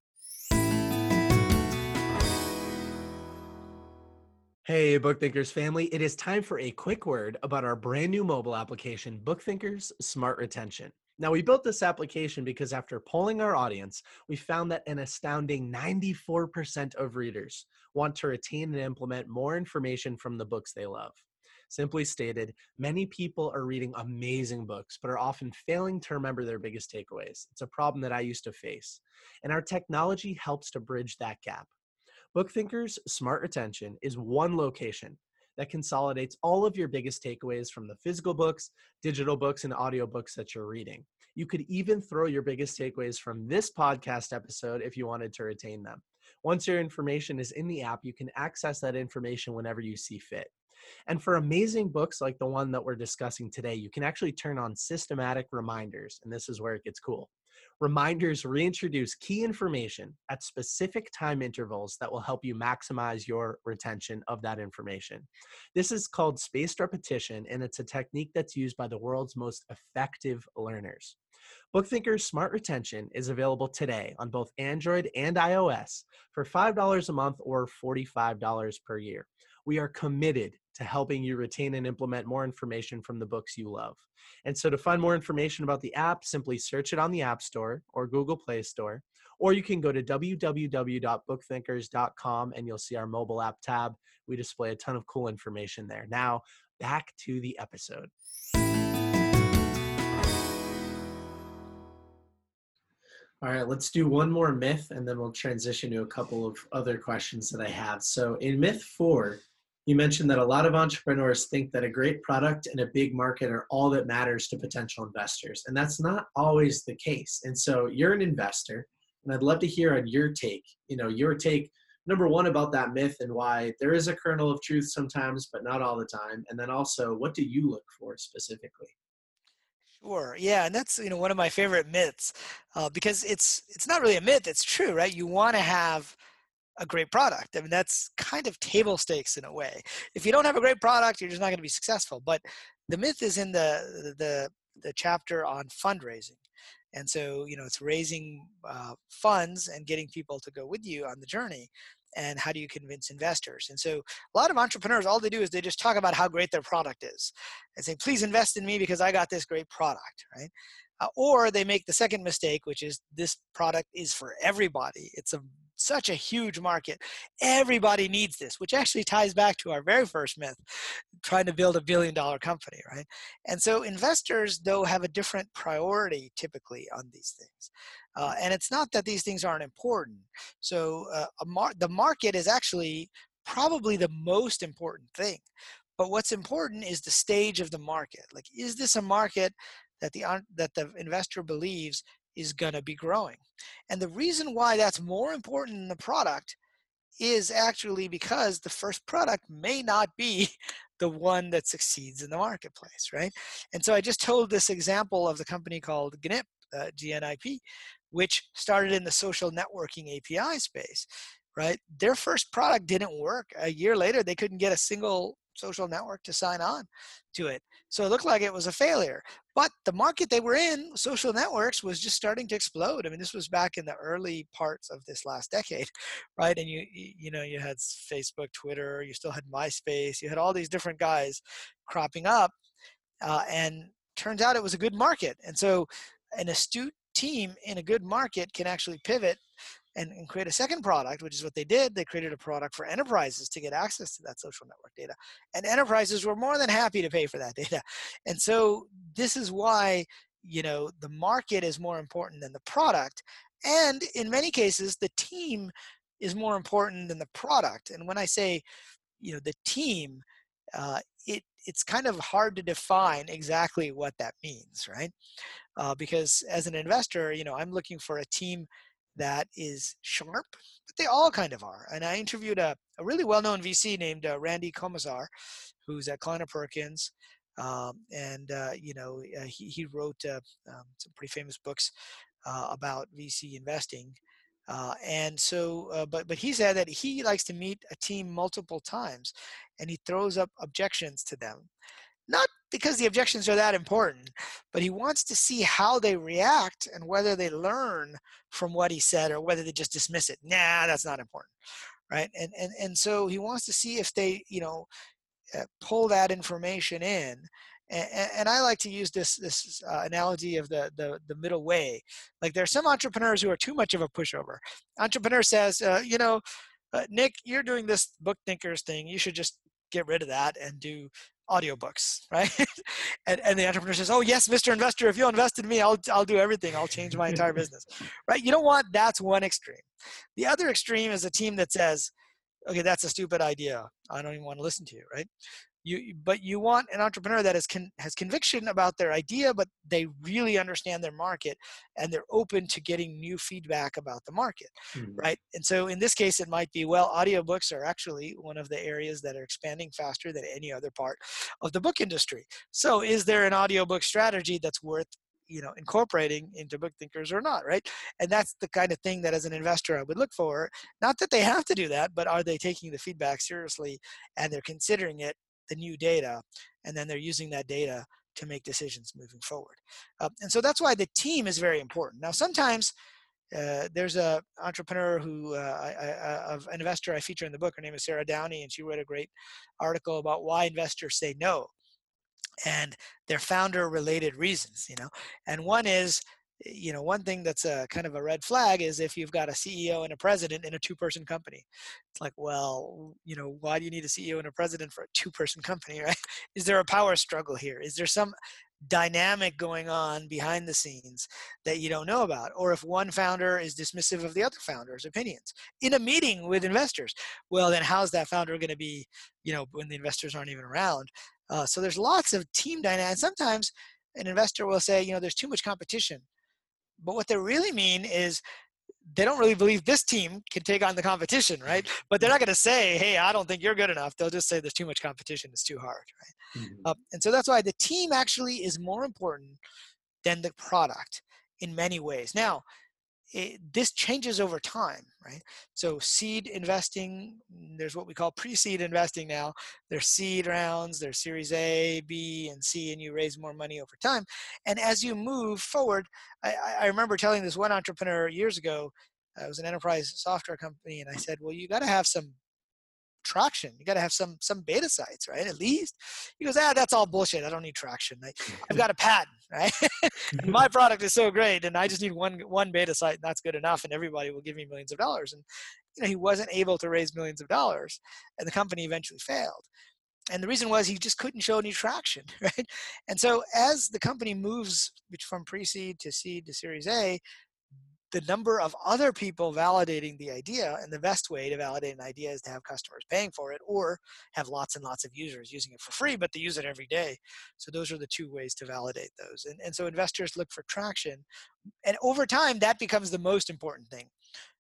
Hey, BookThinkers family, it is time for a quick word about our brand new mobile application, BookThinkers Smart Retention. Now, we built this application because after polling our audience, we found that an astounding 94% of readers want to retain and implement more information from the books they love. Simply stated, many people are reading amazing books, but are often failing to remember their biggest takeaways. It's a problem that I used to face, and our technology helps to bridge that gap. BookThinkers Smart Retention is one location that consolidates all of your biggest takeaways from the physical books, digital books, and audiobooks that you're reading. You could even throw your biggest takeaways from this podcast episode if you wanted to retain them. Once your information is in the app, you can access that information whenever you see fit. And for amazing books like the one that we're discussing today, you can actually turn on systematic reminders, and this is where it gets cool. Reminders reintroduce key information at specific time intervals that will help you maximize your retention of that information. This is called spaced repetition, and it's a technique that's used by the world's most effective learners. BookThinker's Smart Retention is available today on both Android and iOS for $5 a month or $45 per year. We are committed to helping you retain and implement more information from the books you love. And so to find more information about the app, simply search it on the App Store or Google Play Store, or you can go to www.bookthinkers.com and you'll see our mobile app tab. We display a ton of cool information there. Now, back to the episode. All right, let's do one more myth and then we'll transition to a couple of other questions that I have. So, in myth four, you mentioned that a lot of entrepreneurs think that a great product and a big market are all that matters to potential investors. And that's not always the case. And so, you're an investor, and I'd love to hear on your take, you know, your take number one about that myth and why there is a kernel of truth sometimes but not all the time and then also what do you look for specifically Sure. Yeah, and that's you know one of my favorite myths uh, because it's it's not really a myth. It's true, right? You want to have a great product. I mean, that's kind of table stakes in a way. If you don't have a great product, you're just not going to be successful. But the myth is in the the the chapter on fundraising, and so you know it's raising uh, funds and getting people to go with you on the journey and how do you convince investors and so a lot of entrepreneurs all they do is they just talk about how great their product is and say please invest in me because i got this great product right uh, or they make the second mistake which is this product is for everybody it's a such a huge market. Everybody needs this, which actually ties back to our very first myth, trying to build a billion dollar company, right? And so investors, though, have a different priority typically on these things. Uh, and it's not that these things aren't important. So uh, mar- the market is actually probably the most important thing. But what's important is the stage of the market. Like, is this a market that the that the investor believes is going to be growing? And the reason why that's more important than the product is actually because the first product may not be the one that succeeds in the marketplace, right? And so I just told this example of the company called GNIP, uh, GNIP, which started in the social networking API space, right? Their first product didn't work. A year later, they couldn't get a single social network to sign on to it. So it looked like it was a failure. But the market they were in, social networks, was just starting to explode. I mean, this was back in the early parts of this last decade, right? And you you know, you had Facebook, Twitter, you still had MySpace, you had all these different guys cropping up. Uh, and turns out it was a good market. And so an astute team in a good market can actually pivot and, and, create a second product, which is what they did. They created a product for enterprises to get access to that social network data. And enterprises were more than happy to pay for that data. And so this is why, you know, the market is more important than the product. And in many cases, the team is more important than the product. And when I say, you know, the team, uh, it it's kind of hard to define exactly what that means, right? Uh, because as an investor, you know, I'm looking for a team that is sharp, but they all kind of are. And I interviewed a, a really well-known VC named uh, Randy Komisar, who's at Kleiner Perkins. Um, and uh, you know uh, he, he wrote uh, um, some pretty famous books uh, about VC investing. Uh, and so, but but he said that he likes to meet a team multiple times, and he throws up objections to them, not because the objections are that important, but he wants to see how they react and whether they learn from what he said or whether they just dismiss it. Nah, that's not important, right? And and and so he wants to see if they, you know, uh, pull that information in. And, and, I like to use this this uh, analogy of the, the the middle way. Like there are some entrepreneurs who are too much of a pushover. Entrepreneur says, uh, you know, uh, Nick, you're doing this book thinkers thing. You should just get rid of that and do audiobooks, right? and, and the entrepreneur says, "Oh yes, Mr. Investor, if you'll invest in me, I'll I'll do everything. I'll change my entire business." Right? You don't want that's one extreme. The other extreme is a team that says, "Okay, that's a stupid idea. I don't even want to listen to you." Right? You but you want an entrepreneur that is con, has conviction about their idea but they really understand their market and they're open to getting new feedback about the market mm-hmm. right? And so in this case it might be well audiobooks are actually one of the areas that are expanding faster than any other part of the book industry. So is there an audiobook strategy that's worth you know incorporating into book thinkers or not right? And that's the kind of thing that as an investor i would look for. Not that they have to do that but are they taking the feedback seriously and they're considering it the new data, and then they're using that data to make decisions moving forward. Uh, and so that's why the team is very important. Now, sometimes uh, there's a entrepreneur who uh, I, I, of an investor I feature in the book. Her name is Sarah Downey, and she wrote a great article about why investors say no, and their founder-related reasons. You know, and one is you know, one thing that's a kind of a red flag is if you've got a CEO and a president in a two-person company. It's like, well, you know, why do you need a CEO and a president for a two-person company, right? Is there a power struggle here? Is there some dynamic going on behind the scenes that you don't know about? Or if one founder is dismissive of the other founder's opinions in a meeting with investors, well, then how's that founder going to be, you know, when the investors aren't even around? Uh, so there's lots of team dynamics. Sometimes an investor will say, you know, there's too much competition but what they really mean is they don't really believe this team can take on the competition, right? But they're not going to say, "Hey, I don't think you're good enough." They'll just say, "There's too much competition; it's too hard." Right? Mm-hmm. Uh, and so that's why the team actually is more important than the product in many ways. Now, it, this changes over time, right? So seed investing, there's what we call pre-seed investing now. There's seed rounds, there's Series A, B, and C, and you raise more money over time. And as you move forward, I, I remember telling this one entrepreneur years ago, uh, it was an enterprise software company, and I said, well, you got to have some traction. You got to have some some beta sites, right? At least. He goes, ah, that's all bullshit. I don't need traction. I, have got a patent, right? my product is so great, and I just need one one beta site, and that's good enough, and everybody will give me millions of dollars. And you know, he wasn't able to raise millions of dollars, and the company eventually failed. And the reason was he just couldn't show any traction, right? And so as the company moves from pre-seed to seed to Series A, the number of other people validating the idea and the best way to validate an idea is to have customers paying for it or have lots and lots of users using it for free but they use it every day. So those are the two ways to validate those. And, and so investors look for traction and over time that becomes the most important thing.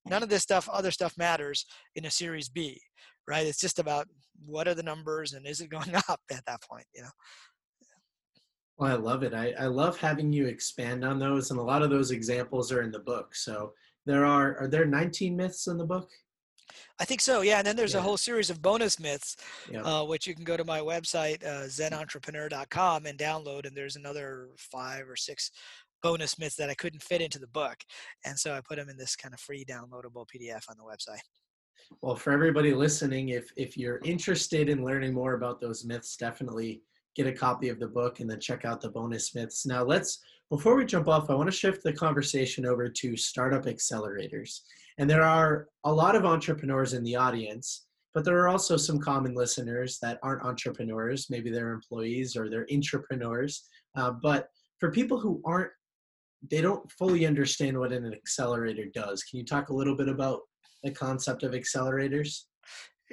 None of this stuff other stuff matters in a series b right? It's just about what are the numbers and is it going up at that point you know well, I love it. I, I love having you expand on those, and a lot of those examples are in the book. So there are are there 19 myths in the book? I think so, yeah. And then there's yeah. a whole series of bonus myths, yep. uh, which you can go to my website, uh, zenentrepreneur.com, and download. And there's another five or six bonus myths that I couldn't fit into the book. And so I put them in this kind of free downloadable PDF on the website. Well, for everybody listening, if if you're interested in learning more about those myths, definitely get a copy of the book and then check out the bonus myths. Now, let's, before we jump off, I want to shift the conversation over to startup accelerators. And there are a lot of entrepreneurs in the audience, but there are also some common listeners that aren't entrepreneurs. Maybe they're employees or they're entrepreneurs. Uh, but for people who aren't, they don't fully understand what an accelerator does. Can you talk a little bit about the concept of accelerators?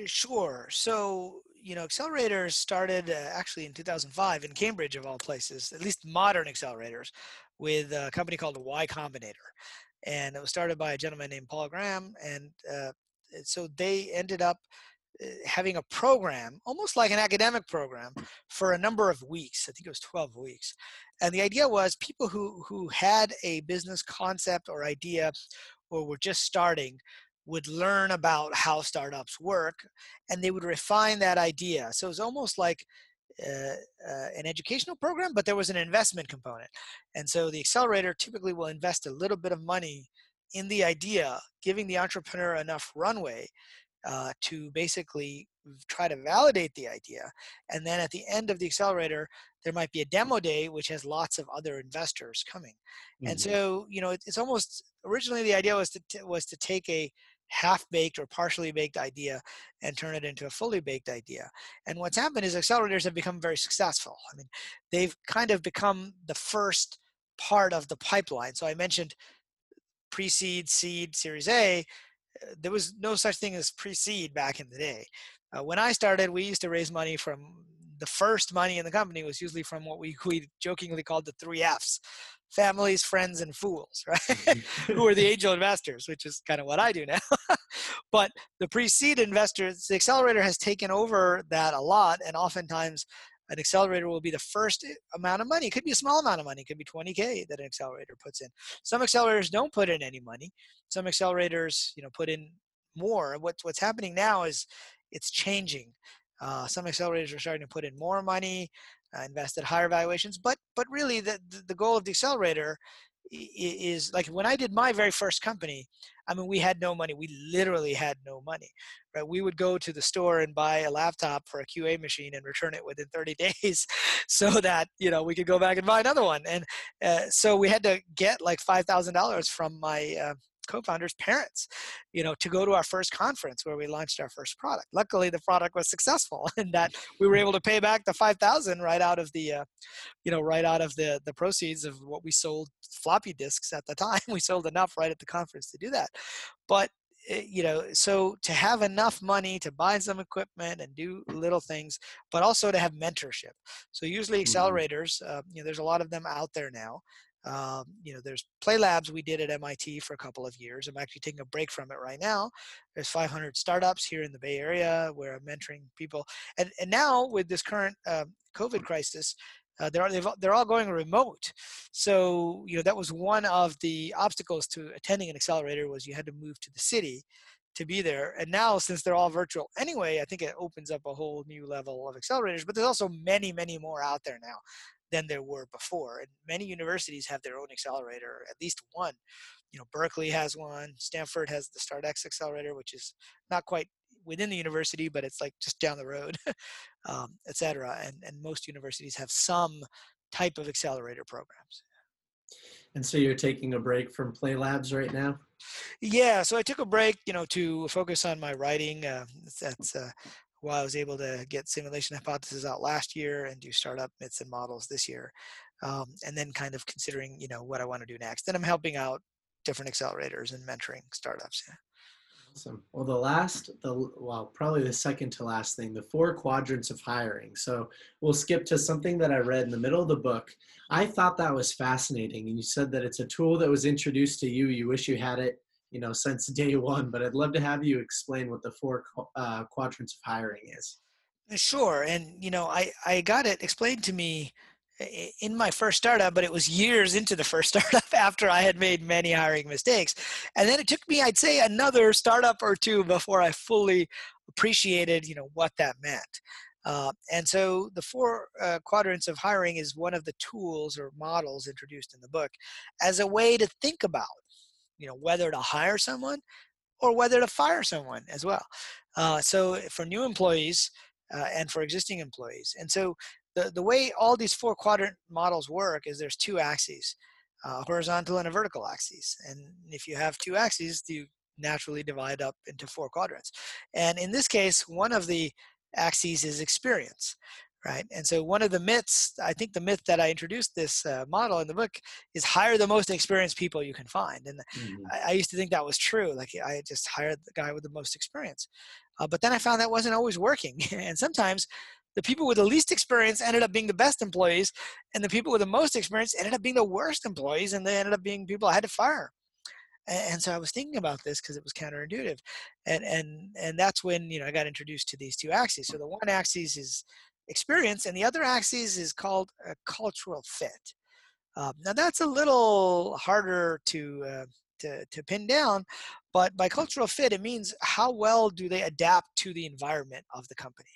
Sure. So you know, accelerators started uh, actually in 2005 in Cambridge, of all places, at least modern accelerators, with a company called Y Combinator. And it was started by a gentleman named Paul Graham. And uh, so they ended up uh, having a program, almost like an academic program, for a number of weeks. I think it was 12 weeks. And the idea was people who, who had a business concept or idea or were just starting would learn about how startups work and they would refine that idea. So it was almost like uh, uh, an educational program, but there was an investment component. And so the accelerator typically will invest a little bit of money in the idea, giving the entrepreneur enough runway uh, to basically try to validate the idea. And then at the end of the accelerator, there might be a demo day which has lots of other investors coming. Mm-hmm. And so, you know, it's almost originally the idea was to was to take a half baked or partially baked idea and turn it into a fully baked idea. And what's happened is accelerators have become very successful. I mean, they've kind of become the first part of the pipeline. So I mentioned pre-seed, seed, Series A. Uh, there was no such thing as pre-seed back in the day. Uh, when I started, we used to raise money from the first money in the company was usually from what we, we jokingly called the three F's families, friends, and fools, right? Mm-hmm. Who are the angel investors, which is kind of what I do now. but the pre seed investors, the accelerator has taken over that a lot. And oftentimes, an accelerator will be the first eh, amount of money. It could be a small amount of money. It could be 20K that an accelerator puts in. Some accelerators don't put in any money. Some accelerators, you know, put in more. What's what's happening now is it's changing. Uh, some accelerators are starting to put in more money, uh, invest at higher valuations. But but really, the the goal of the accelerator is like when I did my very first company. I mean, we had no money. We literally had no money. Right? We would go to the store and buy a laptop for a QA machine and return it within 30 days, so that you know we could go back and buy another one. And uh, so we had to get like five thousand dollars from my uh, co-founders' parents, you know, to go to our first conference where we launched our first product. Luckily, the product was successful, and that we were able to pay back the five thousand right out of the, uh, you know, right out of the the proceeds of what we sold floppy disks at the time. We sold enough right at the conference to do that, but eh, you know so to have enough money to buy some equipment and do little things but also to have mentorship so usually mm-hmm. accelerators uh, you know there's a lot of them out there now um, you know, there's Play Labs we did at MIT for a couple of years. I'm actually taking a break from it right now. There's 500 startups here in the Bay Area where I'm mentoring people. And, and now with this current uh, COVID crisis, uh, they're, they're all going remote. So, you know, that was one of the obstacles to attending an accelerator was you had to move to the city to be there. And now, since they're all virtual anyway, I think it opens up a whole new level of accelerators. But there's also many, many more out there now than there were before. And many universities have their own accelerator, at least one. You know, Berkeley has one. Stanford has the StartX accelerator, which is not quite within the university, but it's like just down the road, um, et cetera. And, and most universities have some type of accelerator programs. And so you're taking a break from Play Labs right now? Yeah, so I took a break, you know, to focus on my writing. Uh, that's uh, while I was able to get simulation hypothesis out last year and do startup myths and models this year, um, and then kind of considering you know what I want to do next. Then I'm helping out different accelerators and mentoring startups. Yeah. Awesome. Well, the last, the well, probably the second to last thing, the four quadrants of hiring. So we'll skip to something that I read in the middle of the book. I thought that was fascinating, and you said that it's a tool that was introduced to you. You wish you had it you know since day one but i'd love to have you explain what the four uh, quadrants of hiring is. Sure and you know i i got it explained to me in my first startup but it was years into the first startup after i had made many hiring mistakes. And then it took me i'd say another startup or two before i fully appreciated you know what that meant. Uh, and so the four uh, quadrants of hiring is one of the tools or models introduced in the book as a way to think about you know whether to hire someone or whether to fire someone as well. Uh, so for new employees uh, and for existing employees, and so the the way all these four quadrant models work is there's two axes, uh, horizontal and a vertical axis, and if you have two axes, you naturally divide up into four quadrants. And in this case, one of the axes is experience right? And so one of the myths, I think the myth that I introduced this uh, model in the book is hire the most experienced people you can find. And mm-hmm. I, I, used to think that was true. Like I just hired the guy with the most experience. Uh, but then I found that wasn't always working. and sometimes the people with the least experience ended up being the best employees, and the people with the most experience ended up being the worst employees, and they ended up being people I had to fire. And, and so I was thinking about this because it was counterintuitive, and and and that's when you know I got introduced to these two axes. So the one axis is experience, and the other axis is called a cultural fit. Um, now that's a little harder to, uh, to, to pin down, but by cultural fit, it means how well do they adapt to the environment of the company.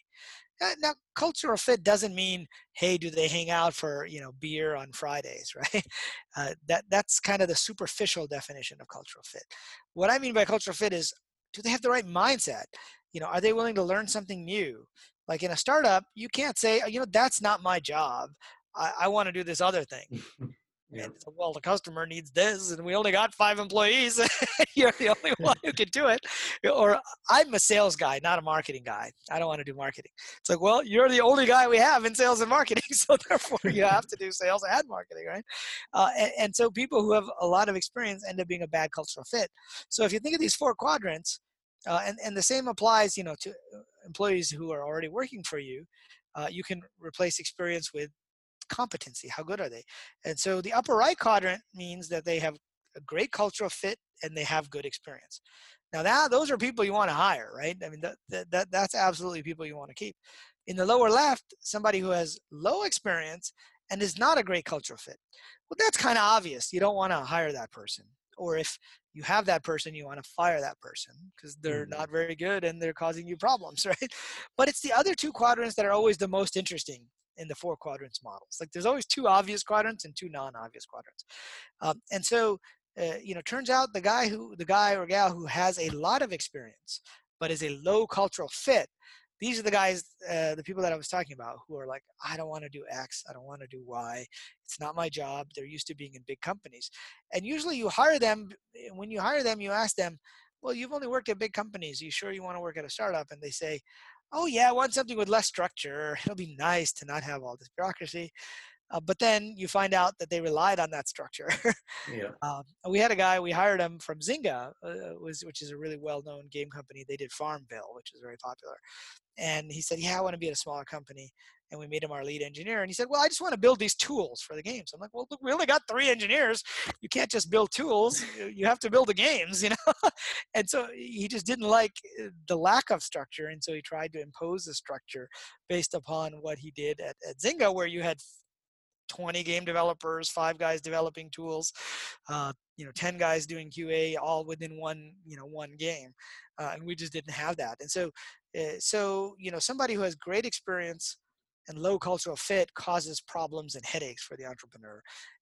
Uh, now, cultural fit doesn't mean, hey, do they hang out for you know beer on Fridays, right? Uh, that that's kind of the superficial definition of cultural fit. What I mean by cultural fit is, do they have the right mindset? You know, are they willing to learn something new? Like in a startup, you can't say, you know, that's not my job. I, I want to do this other thing. Yeah. So, well, the customer needs this, and we only got five employees. You're the only one who can do it. Or I'm a sales guy, not a marketing guy. I don't want to do marketing. It's like, well, you're the only guy we have in sales and marketing, so therefore you have to do sales and marketing, right? Uh, and, and so people who have a lot of experience end up being a bad cultural fit. So if you think of these four quadrants, uh, and, and the same applies, you know, to uh, employees who are already working for you. Uh, you can replace experience with competency. How good are they? And so the upper right quadrant means that they have a great cultural fit and they have good experience. Now that those are people you want to hire, right? I mean that, that that's absolutely people you want to keep. In the lower left, somebody who has low experience and is not a great cultural fit. Well, that's kind of obvious. You don't want to hire that person. Or if you have that person, you want to fire that person because they're mm-hmm. not very good and they're causing you problems, right? But it's the other two quadrants that are always the most interesting in the four quadrants models. Like there's always two obvious quadrants and two non-obvious quadrants. Um, and so, uh, you know, turns out the guy who, the guy or gal who has a lot of experience, but is a low cultural fit, these are the guys, uh, the people that I was talking about who are like, I don't want to do X, I don't want to do Y. It's not my job. They're used to being in big companies. And usually you hire them, when you hire them, you ask them, well, you've only worked at big companies. Are you sure you want to work at a startup? And they say, oh yeah, I want something with less structure. It'll be nice to not have all this bureaucracy. Uh, but then you find out that they relied on that structure. yeah. Um, we had a guy, we hired him from Zynga, uh, was, which is a really well-known game company. They did Farmville, which is very popular. And he said, yeah, I want to be at a smaller company and we made him our lead engineer. And he said, "Well, I just want to build these tools for the games." I'm like, "Well, look, we only got three engineers. You can't just build tools. You have to build the games, you know." and so he just didn't like uh, the lack of structure, and so he tried to impose a structure based upon what he did at, at Zynga, where you had 20 game developers, five guys developing tools, uh, you know, 10 guys doing QA, all within one, you know, one game, uh, and we just didn't have that. And so, uh, so you know, somebody who has great experience and low cultural fit causes problems and headaches for the entrepreneur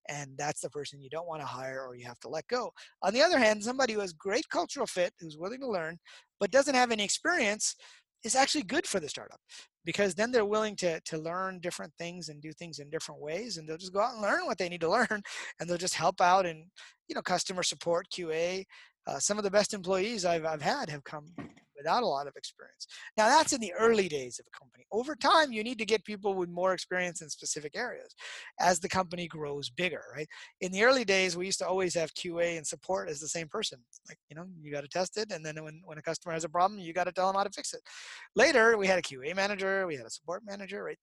and that's the person you don't want to hire or you have to let go on the other hand somebody who has great cultural fit who's willing to learn but doesn't have any experience is actually good for the startup because then they're willing to to learn different things and do things in different ways and they'll just go out and learn what they need to learn and they'll just help out in you know customer support qa uh, some of the best employees I've, I've had have come without a lot of experience. Now that's in the early days of a company. Over time, you need to get people with more experience in specific areas as the company grows bigger, right? In the early days, we used to always have QA and support as the same person. Like, you know, you got to test it. And then when, when a customer has a problem, you got to tell them how to fix it. Later, we had a QA manager, we had a support manager, right?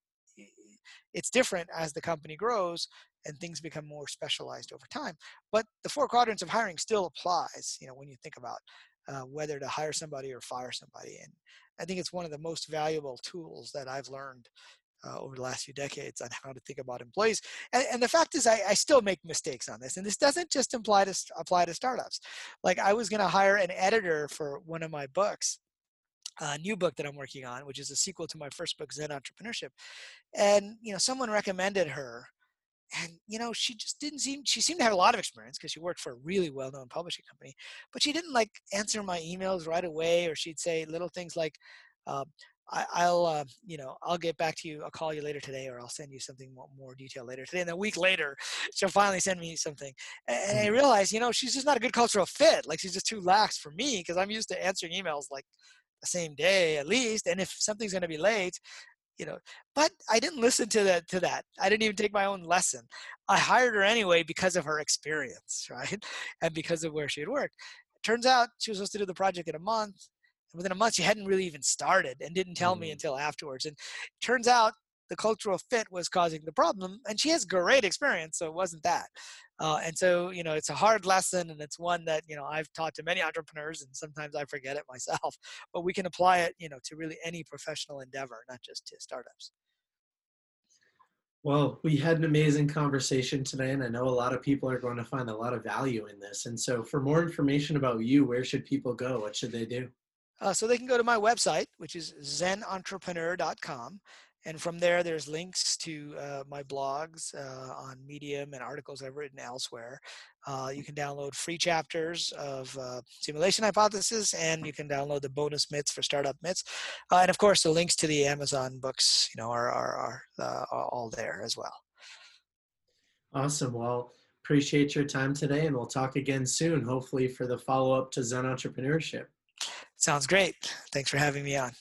It's different as the company grows and things become more specialized over time. But the four quadrants of hiring still applies, you know, when you think about uh, whether to hire somebody or fire somebody. And I think it's one of the most valuable tools that I've learned uh, over the last few decades on how to think about employees. And, and the fact is, I, I, still make mistakes on this. And this doesn't just apply to apply to startups. Like I was going to hire an editor for one of my books, a new book that I'm working on, which is a sequel to my first book, Zen Entrepreneurship. And you know, someone recommended her and you know she just didn't seem she seemed to have a lot of experience because she worked for a really well-known publishing company but she didn't like answer my emails right away or she'd say little things like uh, I, will uh, you know i'll get back to you i'll call you later today or i'll send you something more, more detail later today and a week later she'll finally send me something and i mm-hmm. realized you know she's just not a good cultural fit like she's just too lax for me because i'm used to answering emails like the same day at least and if something's going to be late you know but i didn't listen to that to that. I didn't even take my own lesson. I hired her anyway because of her experience right and because of where she had worked. Turns out she was supposed to do the project in a month and within a month she hadn't really even started and didn't tell mm. me until afterwards and turns out the cultural fit was causing the problem and she has great experience so it wasn't that uh, and so you know it's a hard lesson and it's one that you know i've taught to many entrepreneurs and sometimes i forget it myself but we can apply it you know to really any professional endeavor not just to startups well, we had an amazing conversation today, and I know a lot of people are going to find a lot of value in this. And so, for more information about you, where should people go? What should they do? Uh, so, they can go to my website, which is zenentrepreneur.com. And from there, there's links to uh, my blogs uh, on Medium and articles I've written elsewhere. Uh, you can download free chapters of uh, Simulation Hypothesis, and you can download the bonus myths for startup myths. Uh, and of course, the links to the Amazon books, you know, are are, are, uh, are all there as well. Awesome. Well, Appreciate your time today, and we'll talk again soon, hopefully, for the follow up to Zen Entrepreneurship. Sounds great. Thanks for having me on.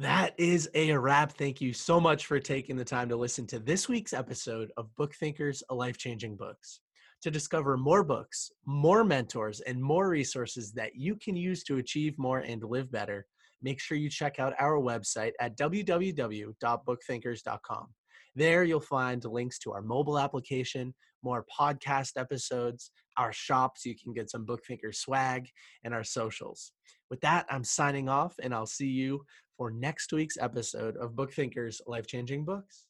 That is a wrap. Thank you so much for taking the time to listen to this week's episode of Book Thinkers, a life changing books. To discover more books, more mentors, and more resources that you can use to achieve more and live better, make sure you check out our website at www.bookthinkers.com. There you'll find links to our mobile application, more podcast episodes, our shop so you can get some Book Thinker swag, and our socials. With that, I'm signing off, and I'll see you for next week's episode of Book Thinkers Life Changing Books.